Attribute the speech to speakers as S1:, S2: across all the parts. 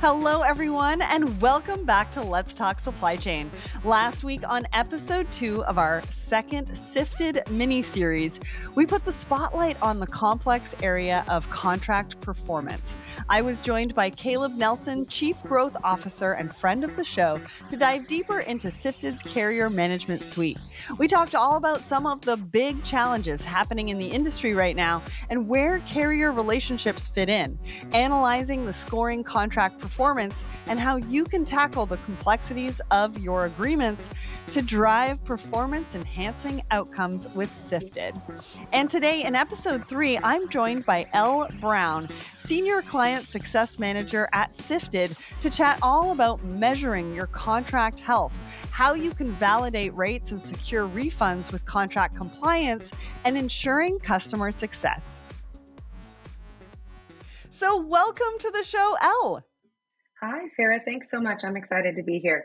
S1: Hello, everyone, and welcome back to Let's Talk Supply Chain. Last week, on episode two of our second Sifted mini series, we put the spotlight on the complex area of contract performance. I was joined by Caleb Nelson, Chief Growth Officer and friend of the show, to dive deeper into Sifted's carrier management suite. We talked all about some of the big challenges happening in the industry right now and where carrier relationships fit in, analyzing the scoring contract performance and how you can tackle the complexities of your agreements to drive performance enhancing outcomes with Sifted. And today in episode three, I'm joined by Elle Brown, Senior Client Success Manager at Sifted, to chat all about measuring your contract health, how you can validate rates and secure refunds with contract compliance, and ensuring customer success. So, welcome to the show, Elle.
S2: Hi, Sarah. Thanks so much. I'm excited to be here.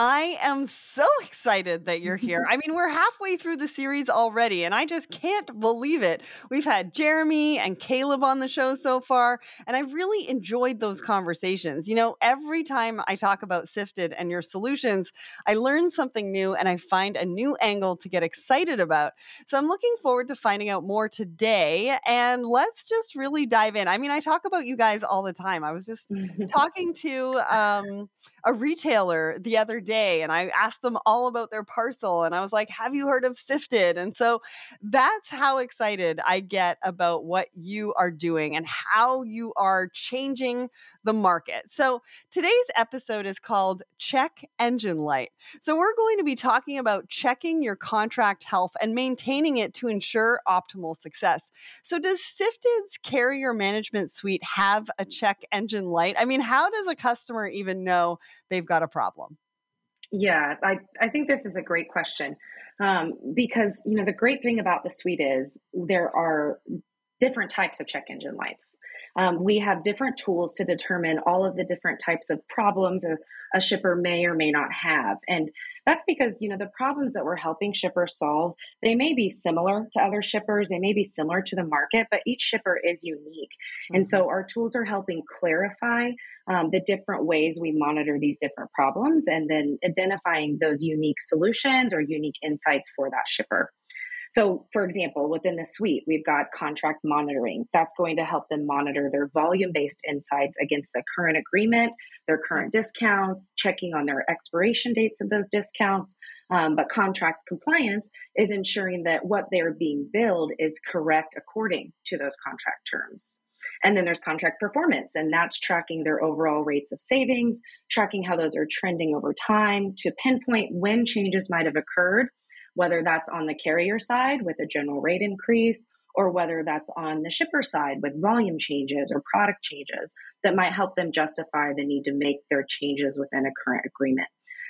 S1: I am so excited that you're here. I mean, we're halfway through the series already, and I just can't believe it. We've had Jeremy and Caleb on the show so far, and I really enjoyed those conversations. You know, every time I talk about Sifted and your solutions, I learn something new and I find a new angle to get excited about. So I'm looking forward to finding out more today, and let's just really dive in. I mean, I talk about you guys all the time. I was just talking to um, a retailer the other day and I asked them all about their parcel and I was like, "Have you heard of Sifted?" And so that's how excited I get about what you are doing and how you are changing the market. So today's episode is called Check Engine Light. So we're going to be talking about checking your contract health and maintaining it to ensure optimal success. So does Sifted's carrier management suite have a check engine light? I mean, how does a customer even know they've got a problem?
S2: Yeah, I, I think this is a great question um, because you know the great thing about the suite is there are different types of check engine lights. Um, we have different tools to determine all of the different types of problems a, a, shipper may or may not have. And that's because, you know, the problems that we're helping shippers solve, they may be similar to other shippers, they may be similar to the market, but each shipper is unique. Mm-hmm. And so our tools are helping clarify um, the different ways we monitor these different problems and then identifying those unique solutions or unique insights for that shipper. So, for example, within the suite, we've got contract monitoring. That's going to help them monitor their volume based insights against the current agreement, their current discounts, checking on their expiration dates of those discounts. Um, but contract compliance is ensuring that what they're being billed is correct according to those contract terms. And then there's contract performance, and that's tracking their overall rates of savings, tracking how those are trending over time to pinpoint when changes might have occurred whether that's on the carrier side with a general rate increase or whether that's on the shipper side with volume changes or product changes that might help them justify the need to make their changes within a current agreement.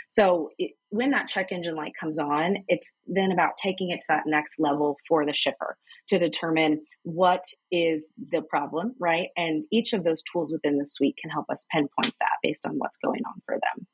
S2: So it, when that check engine light comes on, it's then about taking it to that next level for the shipper to determine what is the problem, right? And each of those tools within the suite can help us pinpoint that based on what's going on for them.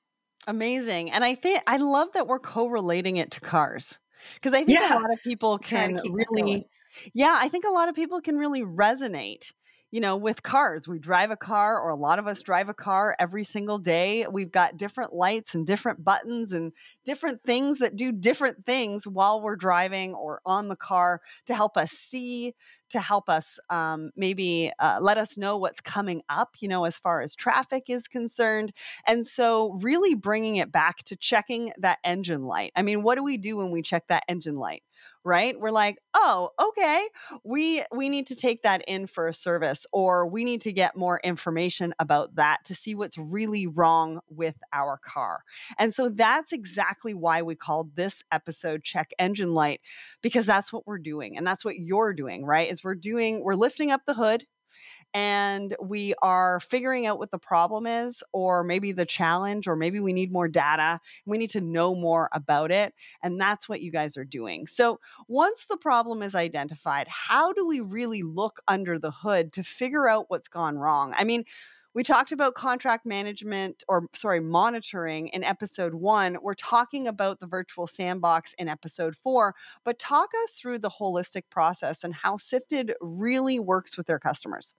S1: Amazing. And I think I love that we're correlating it to cars. Because I think yeah. a lot of people can really, yeah, I think a lot of people can really resonate you know, with cars. We drive a car, or a lot of us drive a car every single day. We've got different lights and different buttons and different things that do different things while we're driving or on the car to help us see, to help us um, maybe uh, let us know what's coming up, you know, as far as traffic is concerned. And so, really bringing it back to checking that engine light. I mean, what do we do when we check that engine light? Right? We're like oh okay we we need to take that in for a service or we need to get more information about that to see what's really wrong with our car. And so that's exactly why we called this episode check engine light because that's what we're doing and that's what you're doing right? Is we're doing we're lifting up the hood and we are figuring out what the problem is, or maybe the challenge, or maybe we need more data. We need to know more about it. And that's what you guys are doing. So once the problem is identified, how do we really look under the hood to figure out what's gone wrong? I mean, we talked about contract management or sorry monitoring in episode 1 we're talking about the virtual sandbox in episode 4 but talk us through the holistic process and how sifted really works with their customers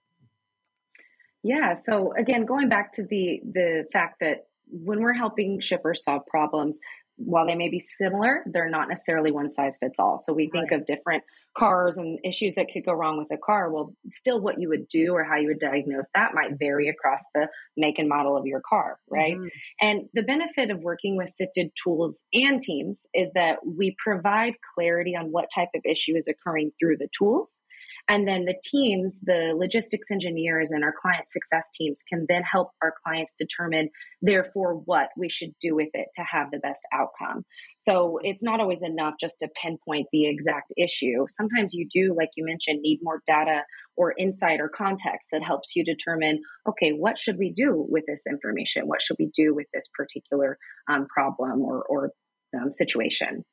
S2: Yeah. So again, going back to the the fact that when we're helping shippers solve problems, while they may be similar, they're not necessarily one size fits all. So we think right. of different cars and issues that could go wrong with a car. Well, still, what you would do or how you would diagnose that might vary across the make and model of your car, right? Mm-hmm. And the benefit of working with sifted tools and teams is that we provide clarity on what type of issue is occurring through the tools and then the teams, the logistics engineers and our client success teams can then help our clients determine, therefore, what we should do with it to have the best outcome. So it's not always enough just to pinpoint the exact issue. Sometimes you do, like you mentioned, need more data or insight or context that helps you determine okay, what should we do with this information? What should we do with this particular um, problem or, or um, situation?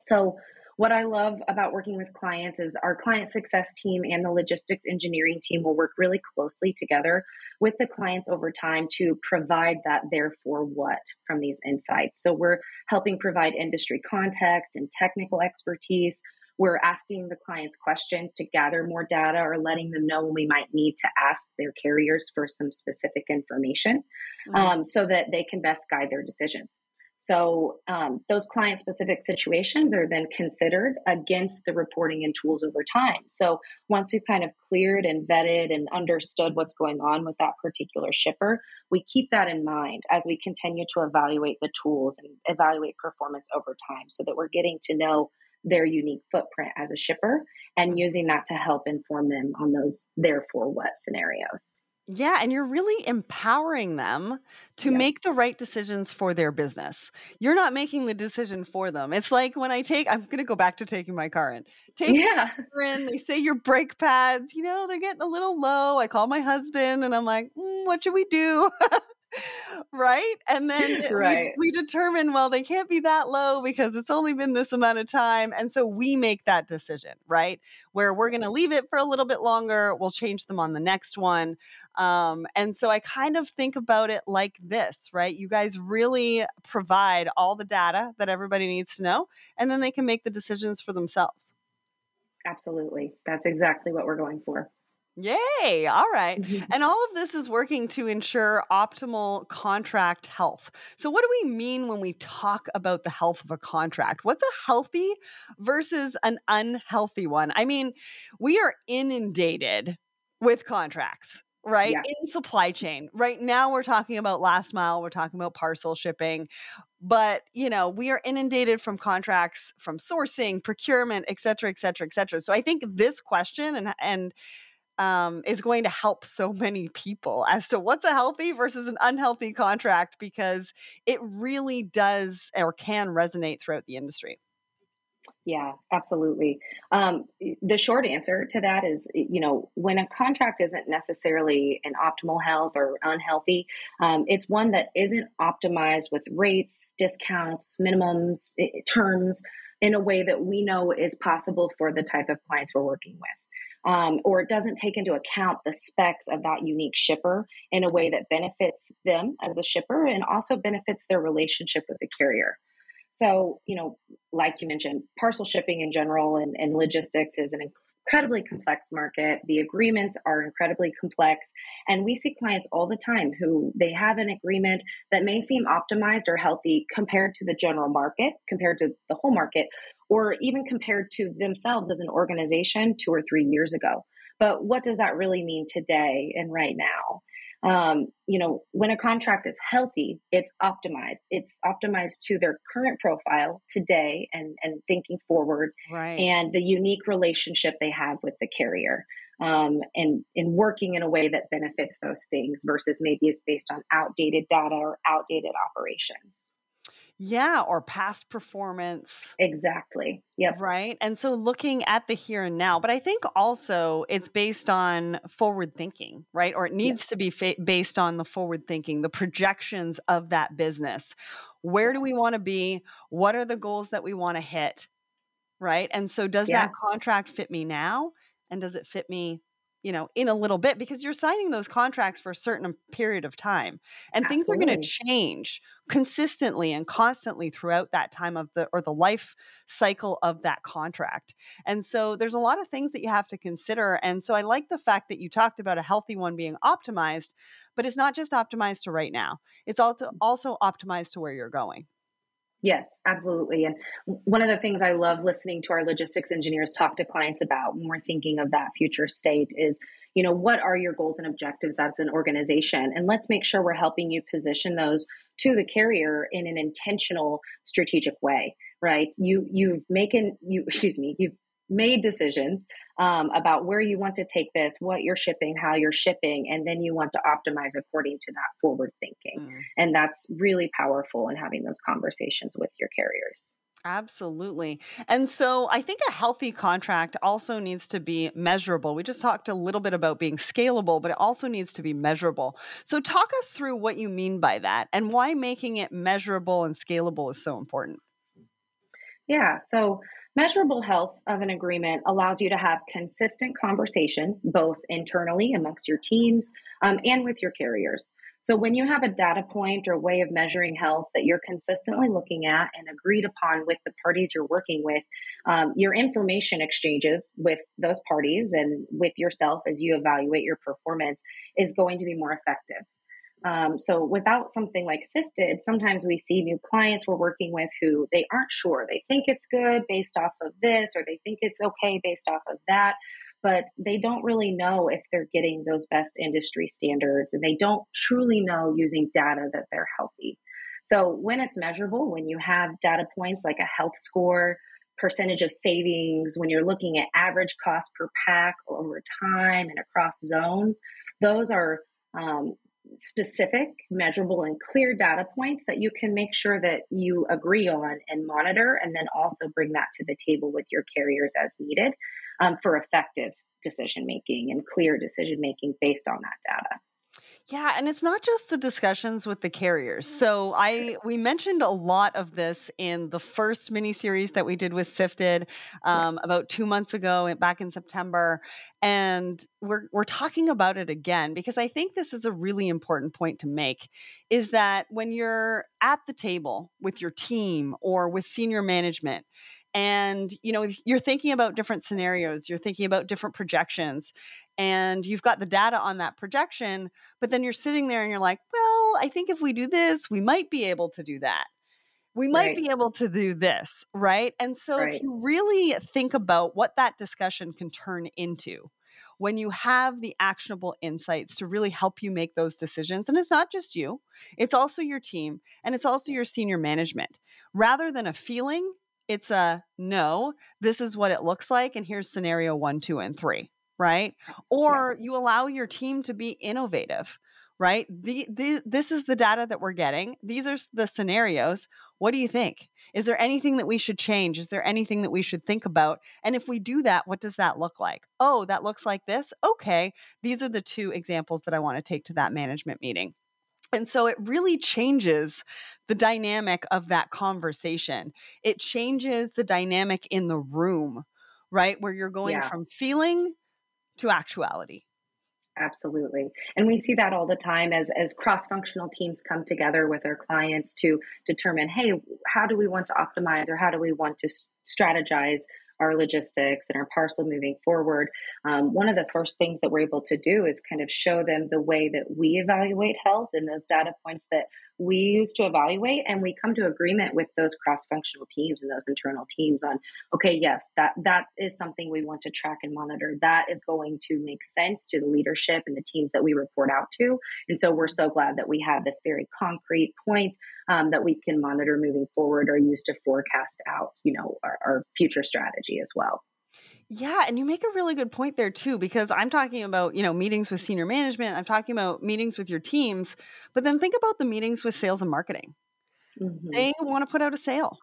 S2: So, what I love about working with clients is our client success team and the logistics engineering team will work really closely together with the clients over time to provide that therefore what from these insights. So we're helping provide industry context and technical expertise. We're asking the clients questions to gather more data or letting them know when we might need to ask their carriers for some specific information mm-hmm. um, so that they can best guide their decisions. So um, those client specific situations are then considered against the reporting and tools over time. So once we've kind of cleared and vetted and understood what's going on with that particular shipper, we keep that in mind as we continue to evaluate the tools and evaluate performance over time so that we're getting to know their unique footprint as a shipper and using that to help inform them on those therefore what scenarios.
S1: Yeah, and you're really empowering them to yeah. make the right decisions for their business. You're not making the decision for them. It's like when I take, I'm going to go back to taking my car in. Take yeah. in, they say your brake pads, you know, they're getting a little low. I call my husband and I'm like, mm, what should we do? right? And then right. We, we, determine, well, they can't be that low because it's only been this amount of time. And so we make that decision, right? Where we're going to leave it for a little bit longer. We'll change them on the next one. Um, and so I kind of think about it like this, right? You guys really provide all the data that everybody needs to know, and then they can make the decisions for themselves.
S2: Absolutely. That's exactly what we're going for.
S1: Yay. All right. Mm-hmm. And all of this is working to ensure optimal contract health. So, what do we mean when we talk about the health of a contract? What's a healthy versus an unhealthy one? I mean, we are inundated with contracts right yeah. in supply chain right now we're talking about last mile we're talking about parcel shipping but you know we are inundated from contracts from sourcing procurement et cetera et cetera et cetera so i think this question and and um, is going to help so many people as to what's a healthy versus an unhealthy contract because it really does or can resonate throughout the industry.
S2: Yeah, absolutely. Um, the short answer to that is, you know, when a contract isn't necessarily an optimal health or unhealthy, um, it's one that isn't optimized with rates, discounts, minimums, terms in a way that we know is possible for the type of clients we're working with um, or it doesn't take into account the specs of that unique shipper in a way that benefits them as a shipper and also benefits their relationship with the carrier. So, you know, like you mentioned, parcel shipping in general and, and logistics is an incredibly complex market. The agreements are incredibly complex. And we see clients all the time who they have an agreement that may seem optimized or healthy compared to the general market, compared to the whole market, or even compared to themselves as an organization two or three years ago. But what does that really mean today and right now? Um, you know, when a contract is healthy, it's optimized. It's optimized to their current profile today and, and thinking forward right. and the unique relationship they have with the carrier. Um, and in working in a way that benefits those things versus maybe is based on outdated data or outdated operations.
S1: Yeah, or past performance.
S2: Exactly. Yep.
S1: Right. And so looking at the here and now, but I think also it's based on forward thinking, right? Or it needs yes. to be fa- based on the forward thinking, the projections of that business. Where do we want to be? What are the goals that we want to hit? Right. And so does yeah. that contract fit me now? And does it fit me you know, in a little bit because you're signing those contracts for a certain period of time. And Absolutely. things are going to change consistently and constantly throughout that time of the or the life cycle of that contract. And so there's a lot of things that you have to consider. And so I like the fact that you talked about a healthy one being optimized, but it's not just optimized to right now. It's also also optimized to where you're going.
S2: Yes, absolutely. And one of the things I love listening to our logistics engineers talk to clients about when we're thinking of that future state is, you know, what are your goals and objectives as an organization? And let's make sure we're helping you position those to the carrier in an intentional strategic way, right? You you've making you excuse me, you've made decisions um, about where you want to take this, what you're shipping, how you're shipping, and then you want to optimize according to that forward thinking. Mm. And that's really powerful in having those conversations with your carriers.
S1: Absolutely. And so I think a healthy contract also needs to be measurable. We just talked a little bit about being scalable, but it also needs to be measurable. So, talk us through what you mean by that and why making it measurable and scalable is so important.
S2: Yeah. So, Measurable health of an agreement allows you to have consistent conversations, both internally amongst your teams um, and with your carriers. So, when you have a data point or way of measuring health that you're consistently looking at and agreed upon with the parties you're working with, um, your information exchanges with those parties and with yourself as you evaluate your performance is going to be more effective. Um, so without something like Sifted, sometimes we see new clients we're working with who they aren't sure. They think it's good based off of this, or they think it's okay based off of that, but they don't really know if they're getting those best industry standards, and they don't truly know using data that they're healthy. So when it's measurable, when you have data points like a health score, percentage of savings, when you're looking at average cost per pack over time and across zones, those are um, specific, measurable, and clear data points that you can make sure that you agree on and monitor, and then also bring that to the table with your carriers as needed um, for effective decision making and clear decision making based on that data.
S1: Yeah, and it's not just the discussions with the carriers. So I we mentioned a lot of this in the first mini series that we did with Sifted um, about two months ago, back in September, and we're we're talking about it again because I think this is a really important point to make. Is that when you're at the table with your team or with senior management, and you know you're thinking about different scenarios you're thinking about different projections and you've got the data on that projection but then you're sitting there and you're like well i think if we do this we might be able to do that we might right. be able to do this right and so right. if you really think about what that discussion can turn into when you have the actionable insights to really help you make those decisions. And it's not just you, it's also your team and it's also your senior management. Rather than a feeling, it's a no, this is what it looks like. And here's scenario one, two, and three, right? Or yeah. you allow your team to be innovative, right? The, the, this is the data that we're getting. These are the scenarios. What do you think? Is there anything that we should change? Is there anything that we should think about? And if we do that, what does that look like? Oh, that looks like this. Okay. These are the two examples that I want to take to that management meeting. And so it really changes the dynamic of that conversation. It changes the dynamic in the room, right? Where you're going yeah. from feeling to actuality.
S2: Absolutely. And we see that all the time as as cross-functional teams come together with our clients to determine, hey, how do we want to optimize or how do we want to strategize our logistics and our parcel moving forward, um, one of the first things that we're able to do is kind of show them the way that we evaluate health and those data points that we use to evaluate and we come to agreement with those cross-functional teams and those internal teams on okay yes that that is something we want to track and monitor. That is going to make sense to the leadership and the teams that we report out to. And so we're so glad that we have this very concrete point um, that we can monitor moving forward or use to forecast out you know our, our future strategy as well
S1: yeah, and you make a really good point there too, because I'm talking about, you know, meetings with senior management, I'm talking about meetings with your teams, but then think about the meetings with sales and marketing. Mm-hmm. They want to put out a sale.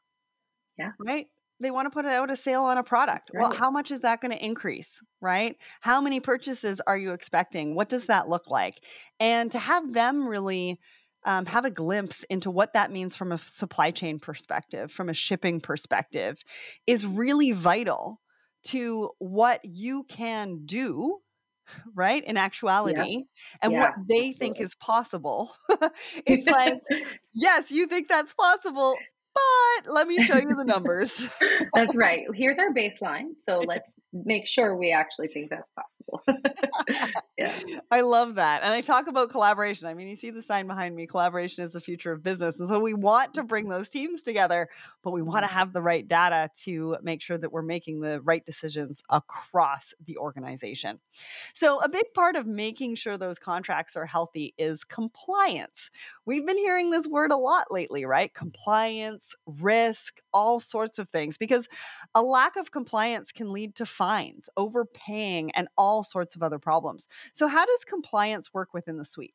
S2: Yeah.
S1: Right? They want to put out a sale on a product. Right. Well, how much is that going to increase? Right? How many purchases are you expecting? What does that look like? And to have them really um, have a glimpse into what that means from a supply chain perspective, from a shipping perspective, is really vital to what you can do right? In actuality, and yeah, what they absolutely. think is possible. it's like, yes, you think that's possible but let me show you the numbers.
S2: that's right. Here's our baseline. So let's make sure we actually think that's possible.
S1: yeah. I love that. And I talk about collaboration. I mean, you see the sign behind me collaboration is the future of business. And so we want to bring those teams together, but we want to have the right data to make sure that we're making the right decisions across the organization. So, a big part of making sure those contracts are healthy is compliance. We've been hearing this word a lot lately, right? Compliance risk, all sorts of things, because a lack of compliance can lead to fines, overpaying, and all sorts of other problems. So, how does compliance work within the suite?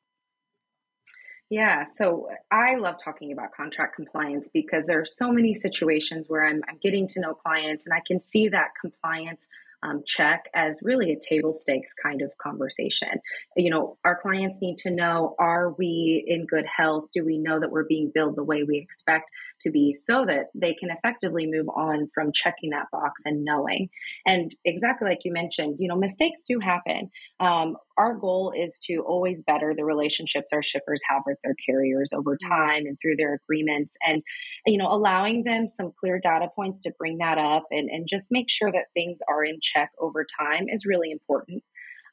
S2: Yeah, so I love talking about contract compliance because there are so many situations where I'm, I'm getting to know clients and I can see that compliance um, check as really a table stakes kind of conversation. You know, our clients need to know are we in good health? Do we know that we're being billed the way we expect to be so that they can effectively move on from checking that box and knowing? And exactly like you mentioned, you know, mistakes do happen. Um, our goal is to always better the relationships our shippers have with their carriers over mm-hmm. time and through their agreements and you know allowing them some clear data points to bring that up and, and just make sure that things are in check over time is really important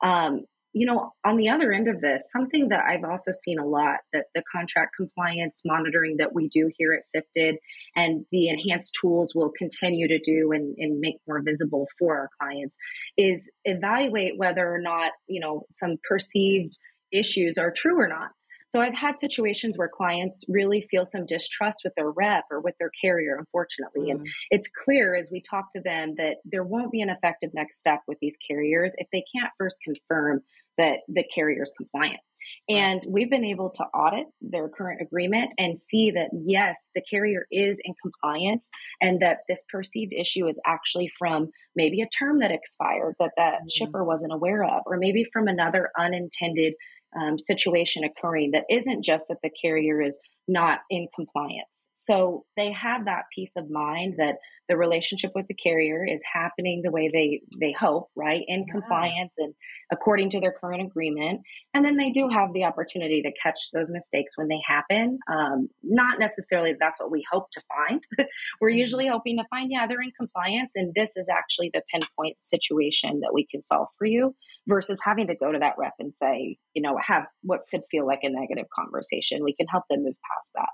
S2: um, you know on the other end of this something that i've also seen a lot that the contract compliance monitoring that we do here at sifted and the enhanced tools will continue to do and, and make more visible for our clients is evaluate whether or not you know some perceived issues are true or not so I've had situations where clients really feel some distrust with their rep or with their carrier, unfortunately. Mm. And it's clear as we talk to them that there won't be an effective next step with these carriers if they can't first confirm that the carrier is compliant. And we've been able to audit their current agreement and see that yes, the carrier is in compliance and that this perceived issue is actually from maybe a term that expired that that mm-hmm. shipper wasn't aware of, or maybe from another unintended um, situation occurring that isn't just that the carrier is not in compliance. So they have that peace of mind that the relationship with the carrier is happening the way they they hope, right? In yeah. compliance and according to their current agreement. And then they do have the opportunity to catch those mistakes when they happen. Um, not necessarily that's what we hope to find. We're mm-hmm. usually hoping to find, yeah, they're in compliance, and this is actually the pinpoint situation that we can solve for you, versus having to go to that rep and say, you know, have what could feel like a negative conversation. We can help them move past that.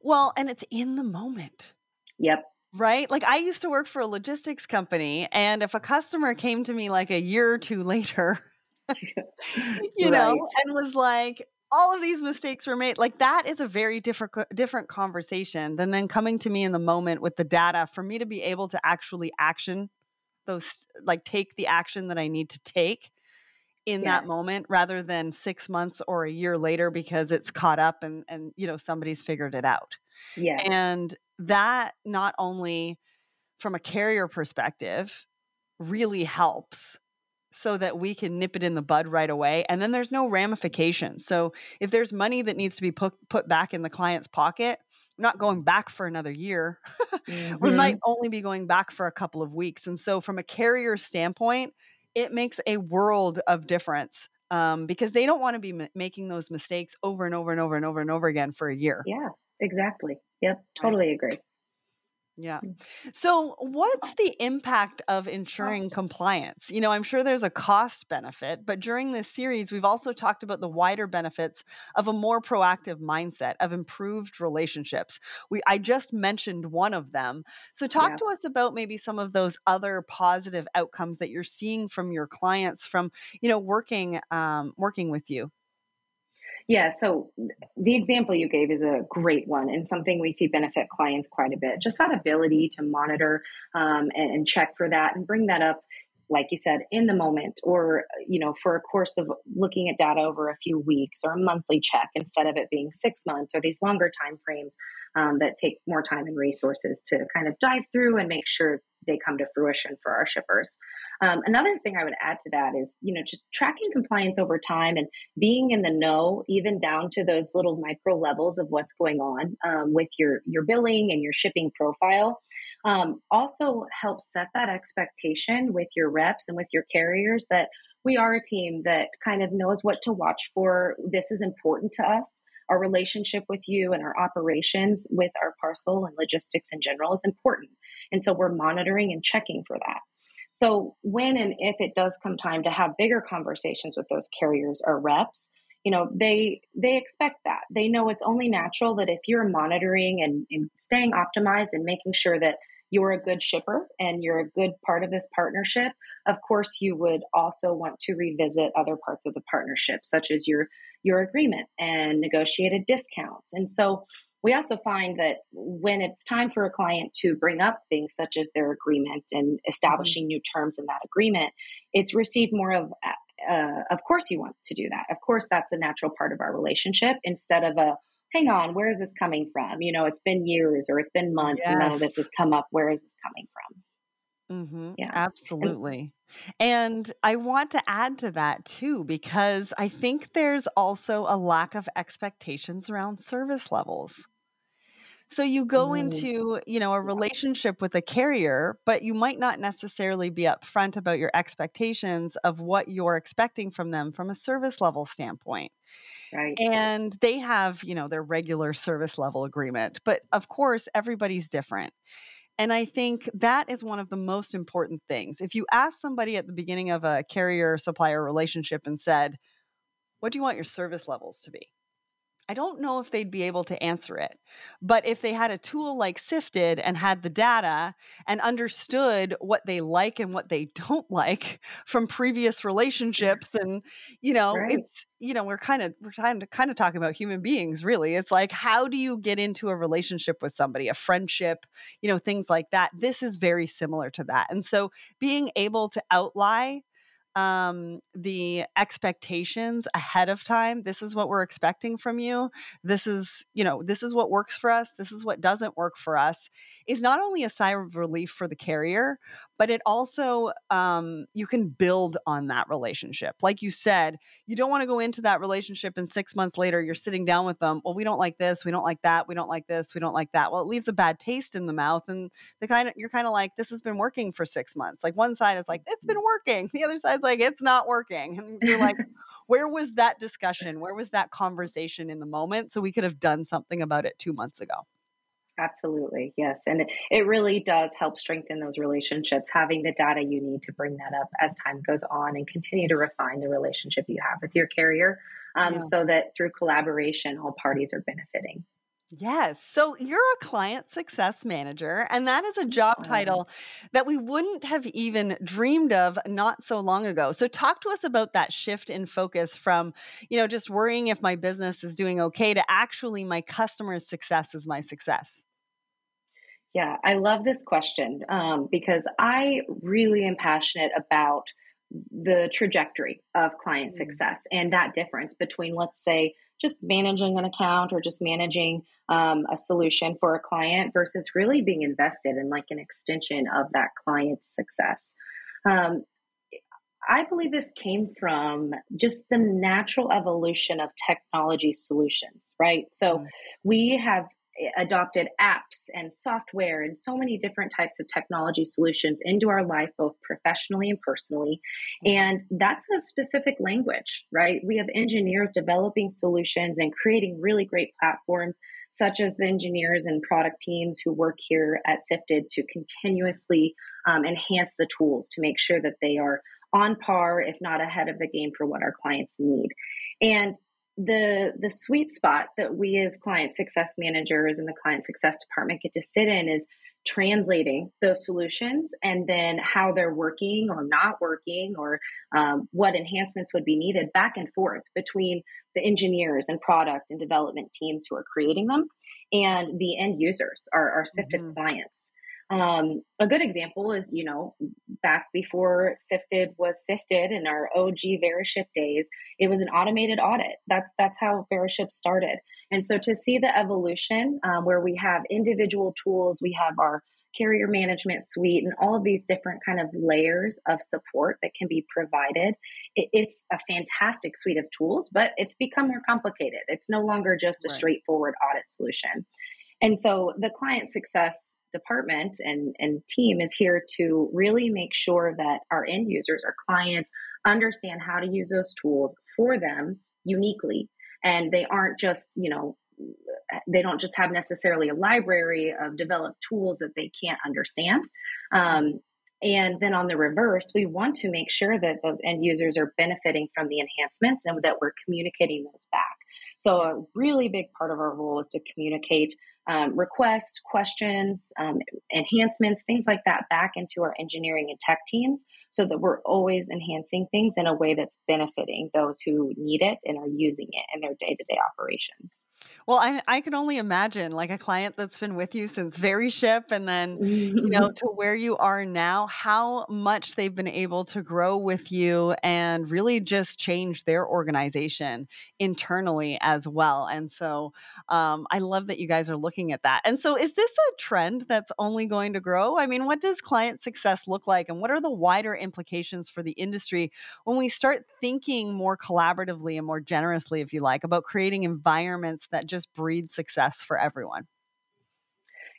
S1: Well, and it's in the moment.
S2: Yep.
S1: Right? Like I used to work for a logistics company, and if a customer came to me like a year or two later, you right. know, and was like, all of these mistakes were made like that is a very different different conversation than then coming to me in the moment with the data for me to be able to actually action those like take the action that I need to take in yes. that moment rather than 6 months or a year later because it's caught up and and you know somebody's figured it out.
S2: Yeah.
S1: And that not only from a carrier perspective really helps so that we can nip it in the bud right away and then there's no ramifications So if there's money that needs to be put put back in the client's pocket, not going back for another year. mm-hmm. We might only be going back for a couple of weeks. And so from a carrier standpoint, it makes a world of difference um, because they don't want to be m- making those mistakes over and over and over and over and over again for a year.
S2: Yeah, exactly. Yep, totally right. agree.
S1: Yeah. Mm. So, what's the impact of ensuring compliance? You know, I'm sure there's a cost benefit, but during this series, we've also talked about the wider benefits of a more proactive mindset, of improved relationships. We I just mentioned one of them. So, talk yeah. to us about maybe some of those other positive outcomes that you're seeing from your clients from, you know, working um, working with you.
S2: Yeah, so the example you gave is a great one and something we see benefit clients quite a bit. Just that ability to monitor um, and, and check for that and bring that up like you said in the moment or you know for a course of looking at data over a few weeks or a monthly check instead of it being six months or these longer time frames um, that take more time and resources to kind of dive through and make sure they come to fruition for our shippers. Um, another thing I would add to that is, you know, just tracking compliance over time and being in the know, even down to those little micro levels of what's going on um, with your your billing and your shipping profile. Um, also helps set that expectation with your reps and with your carriers that we are a team that kind of knows what to watch for. This is important to us. Our relationship with you and our operations with our parcel and logistics in general is important. And so we're monitoring and checking for that. So when and if it does come time to have bigger conversations with those carriers or reps, you know they they expect that they know it's only natural that if you're monitoring and, and staying optimized and making sure that you're a good shipper and you're a good part of this partnership of course you would also want to revisit other parts of the partnership such as your your agreement and negotiated discounts and so we also find that when it's time for a client to bring up things such as their agreement and establishing new terms in that agreement it's received more of uh, of course you want to do that. Of course, that's a natural part of our relationship instead of a, hang on, where is this coming from? You know, it's been years or it's been months yes. and none of this has come up. Where is this coming from?
S1: Mm-hmm. Yeah, absolutely. And, and I want to add to that too, because I think there's also a lack of expectations around service levels. So you go mm. into, you know, a relationship with a carrier, but you might not necessarily be upfront about your expectations of what you're expecting from them from a service level standpoint. Right. And they have, you know, their regular service level agreement, but of course everybody's different. And I think that is one of the most important things. If you ask somebody at the beginning of a carrier supplier relationship and said, What do you want your service levels to be? I don't know if they'd be able to answer it. But if they had a tool like Sifted and had the data and understood what they like and what they don't like from previous relationships and you know, right. it's you know, we're kind of we're kind of kind of talking about human beings really. It's like how do you get into a relationship with somebody, a friendship, you know, things like that. This is very similar to that. And so being able to outlie um, the expectations ahead of time. This is what we're expecting from you. This is, you know, this is what works for us. This is what doesn't work for us. Is not only a sigh of relief for the carrier, but it also um, you can build on that relationship. Like you said you don't want to go into that relationship and six months later you're sitting down with them well we don't like this we don't like that we don't like this we don't like that. Well it leaves a bad taste in the mouth and the kind of you're kind of like this has been working for six months. Like one side is like it's been working. The other side's like it's not working. And you're like where was that discussion? Where was that conversation in the moment? So we could have done something about it two months ago
S2: Absolutely. Yes. And it, it really does help strengthen those relationships, having the data you need to bring that up as time goes on and continue to refine the relationship you have with your carrier um, yeah. so that through collaboration, all parties are benefiting.
S1: Yes. So you're a client success manager, and that is a job title that we wouldn't have even dreamed of not so long ago. So talk to us about that shift in focus from, you know, just worrying if my business is doing okay to actually my customer's success is my success.
S2: Yeah, I love this question um, because I really am passionate about the trajectory of client mm. success and that difference between, let's say, just managing an account or just managing um, a solution for a client versus really being invested in like an extension of that client's success. Um, I believe this came from just the natural evolution of technology solutions, right? So mm. we have adopted apps and software and so many different types of technology solutions into our life, both professionally and personally. Mm-hmm. And that's a specific language, right? We have engineers developing solutions and creating really great platforms, such as the engineers and product teams who work here at Sifted to continuously um, enhance the tools to make sure that they are on par, if not ahead of the game, for what our clients need. And the the sweet spot that we as client success managers and the client success department get to sit in is translating those solutions and then how they're working or not working or um, what enhancements would be needed back and forth between the engineers and product and development teams who are creating them and the end users our, our sifted mm-hmm. clients um, a good example is, you know, back before Sifted was Sifted in our OG Veriship days, it was an automated audit. That's that's how Veriship started. And so to see the evolution, um, where we have individual tools, we have our carrier management suite, and all of these different kind of layers of support that can be provided. It, it's a fantastic suite of tools, but it's become more complicated. It's no longer just a right. straightforward audit solution. And so the client success department and, and team is here to really make sure that our end users, our clients, understand how to use those tools for them uniquely. And they aren't just, you know, they don't just have necessarily a library of developed tools that they can't understand. Um, and then on the reverse, we want to make sure that those end users are benefiting from the enhancements and that we're communicating those back. So, a really big part of our role is to communicate um, requests, questions, um, enhancements, things like that back into our engineering and tech teams so that we're always enhancing things in a way that's benefiting those who need it and are using it in their day to day operations.
S1: Well, I, I can only imagine like a client that's been with you since VeriShip and then, you know, to where you are now, how much they've been able to grow with you and really just change their organization internally as well. And so um, I love that you guys are looking at that. And so is this a trend that's only going to grow? I mean, what does client success look like and what are the wider implications for the industry when we start thinking more collaboratively and more generously, if you like, about creating environments that just breed success for everyone?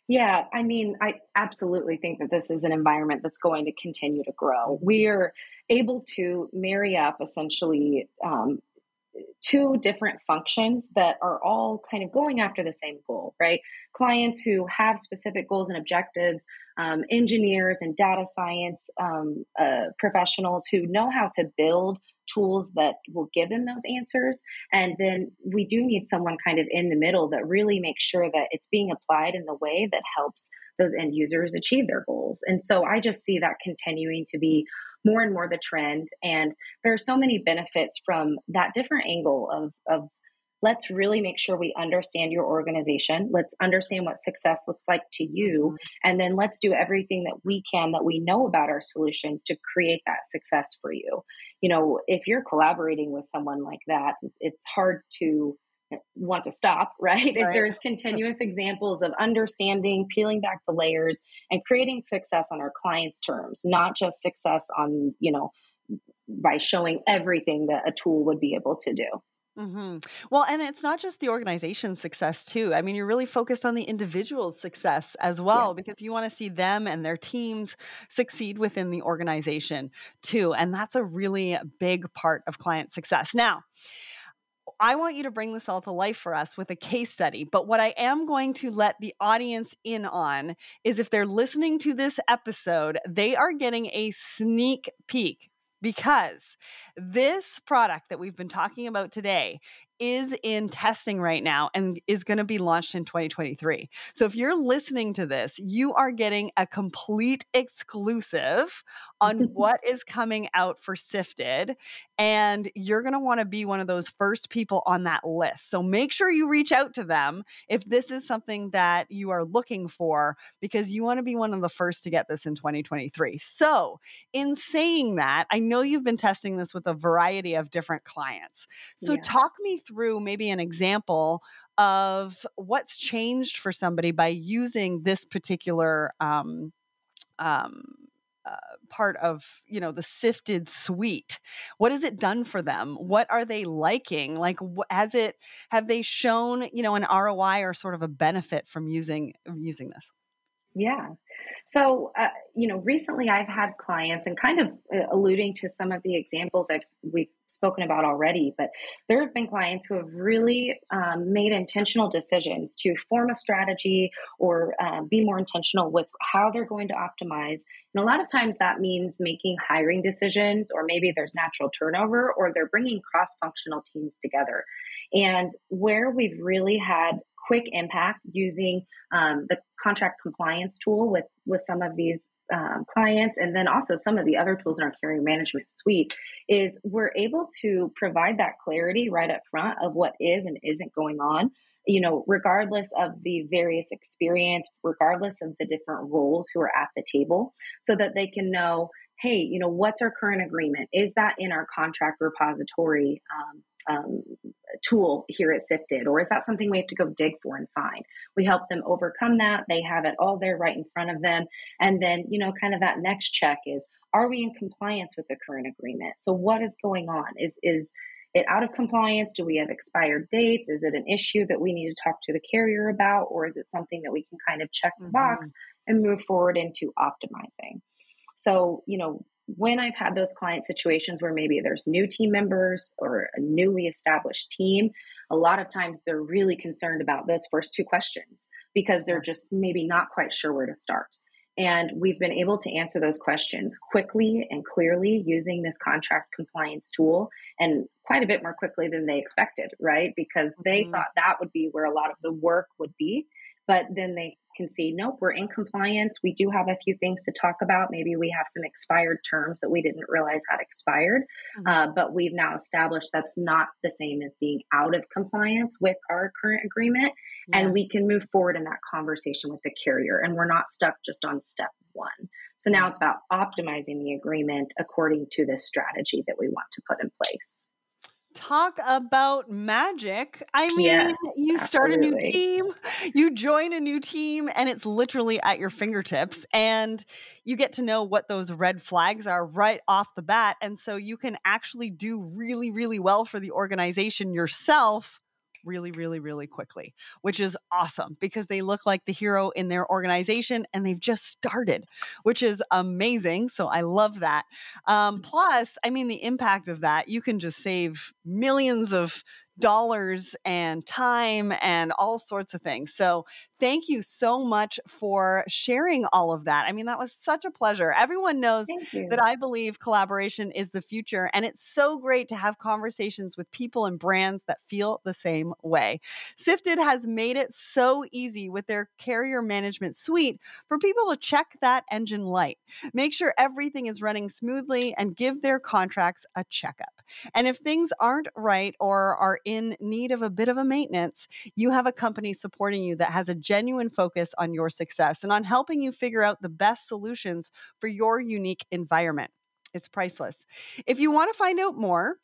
S2: Yeah, I mean, I absolutely think that this is an environment that's going to continue to grow. We are able to marry up essentially um, two different functions that are all kind of going after the same goal, right? Clients who have specific goals and objectives, um, engineers and data science um, uh, professionals who know how to build tools that will give them those answers. And then we do need someone kind of in the middle that really makes sure that it's being applied in the way that helps those end users achieve their goals. And so I just see that continuing to be more and more the trend. And there are so many benefits from that different angle of, of let's really make sure we understand your organization. Let's understand what success looks like to you. Mm-hmm. And then let's do everything that we can that we know about our solutions to create that success for you. You know, if you're collaborating with someone like that, it's hard to want to stop, right? right? If there's continuous examples of understanding, peeling back the layers, and creating success on our clients' terms, not just success on, you know, by showing everything that a tool would be able to do.
S1: Mm-hmm. Well, and it's not just the organization's success, too. I mean, you're really focused on the individual's success as well, yeah. because you want to see them and their teams succeed within the organization, too. And that's a really big part of client success. Now, I want you to bring this all to life for us with a case study. But what I am going to let the audience in on is if they're listening to this episode, they are getting a sneak peek because this product that we've been talking about today is in testing right now and is going to be launched in 2023. So if you're listening to this, you are getting a complete exclusive on what is coming out for Sifted. And you're going to want to be one of those first people on that list. So make sure you reach out to them if this is something that you are looking for, because you want to be one of the first to get this in 2023. So, in saying that, I know you've been testing this with a variety of different clients. So, yeah. talk me through maybe an example of what's changed for somebody by using this particular um, um, uh, part of you know the sifted suite what has it done for them? What are they liking? Like has it have they shown you know an roi or sort of a benefit from using using this
S2: yeah so, uh, you know, recently I've had clients and kind of uh, alluding to some of the examples I've we've spoken about already, but there have been clients who have really um, made intentional decisions to form a strategy or uh, be more intentional with how they're going to optimize. And a lot of times that means making hiring decisions, or maybe there's natural turnover, or they're bringing cross functional teams together. And where we've really had quick impact using um, the contract compliance tool with with some of these um, clients. And then also some of the other tools in our carrier management suite is we're able to provide that clarity right up front of what is and isn't going on you know regardless of the various experience regardless of the different roles who are at the table so that they can know hey you know what's our current agreement? Is that in our contract repository um, um, tool here at Sifted, or is that something we have to go dig for and find? We help them overcome that. They have it all there right in front of them. And then, you know, kind of that next check is are we in compliance with the current agreement? So what is going on? Is is it out of compliance? Do we have expired dates? Is it an issue that we need to talk to the carrier about? Or is it something that we can kind of check the mm-hmm. box and move forward into optimizing? So, you know, when I've had those client situations where maybe there's new team members or a newly established team, a lot of times they're really concerned about those first two questions because they're just maybe not quite sure where to start. And we've been able to answer those questions quickly and clearly using this contract compliance tool and quite a bit more quickly than they expected, right? Because they mm-hmm. thought that would be where a lot of the work would be. But then they can see, nope, we're in compliance. We do have a few things to talk about. Maybe we have some expired terms that we didn't realize had expired, mm-hmm. uh, but we've now established that's not the same as being out of compliance with our current agreement. Yeah. And we can move forward in that conversation with the carrier, and we're not stuck just on step one. So now it's about optimizing the agreement according to the strategy that we want to put in place
S1: talk about magic. I mean, yes, you start absolutely. a new team, you join a new team, and it's literally at your fingertips. And you get to know what those red flags are right off the bat. And so you can actually do really, really well for the organization yourself really, really, really quickly, which is awesome because they look like the hero in their organization and they've just started, which is amazing. So I love that. Um, plus, I mean, the impact of that, you can just save millions of dollars and time and all sorts of things. So, thank you so much for sharing all of that. I mean, that was such a pleasure. Everyone knows that I believe collaboration is the future, and it's so great to have conversations with people and brands that feel the same way. Sifted has made it so easy with their carrier management suite for people to check that engine light, make sure everything is running smoothly, and give their contracts a checkup. And if things aren't right or are in need of a bit of a maintenance, you have a company supporting you that has a genuine focus on your success and on helping you figure out the best solutions for your unique environment. It's priceless. If you want to find out more,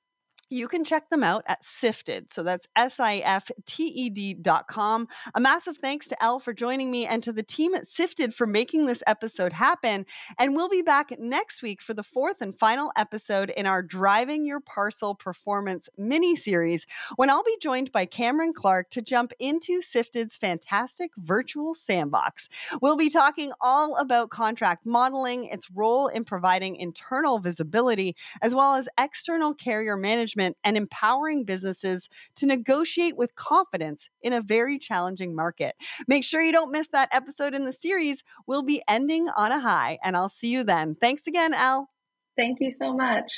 S1: you can check them out at Sifted. So that's S I F T E D.com. A massive thanks to Elle for joining me and to the team at Sifted for making this episode happen. And we'll be back next week for the fourth and final episode in our Driving Your Parcel Performance mini series when I'll be joined by Cameron Clark to jump into Sifted's fantastic virtual sandbox. We'll be talking all about contract modeling, its role in providing internal visibility, as well as external carrier management management and empowering businesses to negotiate with confidence in a very challenging market. Make sure you don't miss that episode in the series. We'll be ending on a high, and I'll see you then. Thanks again, Al.
S2: Thank you so much.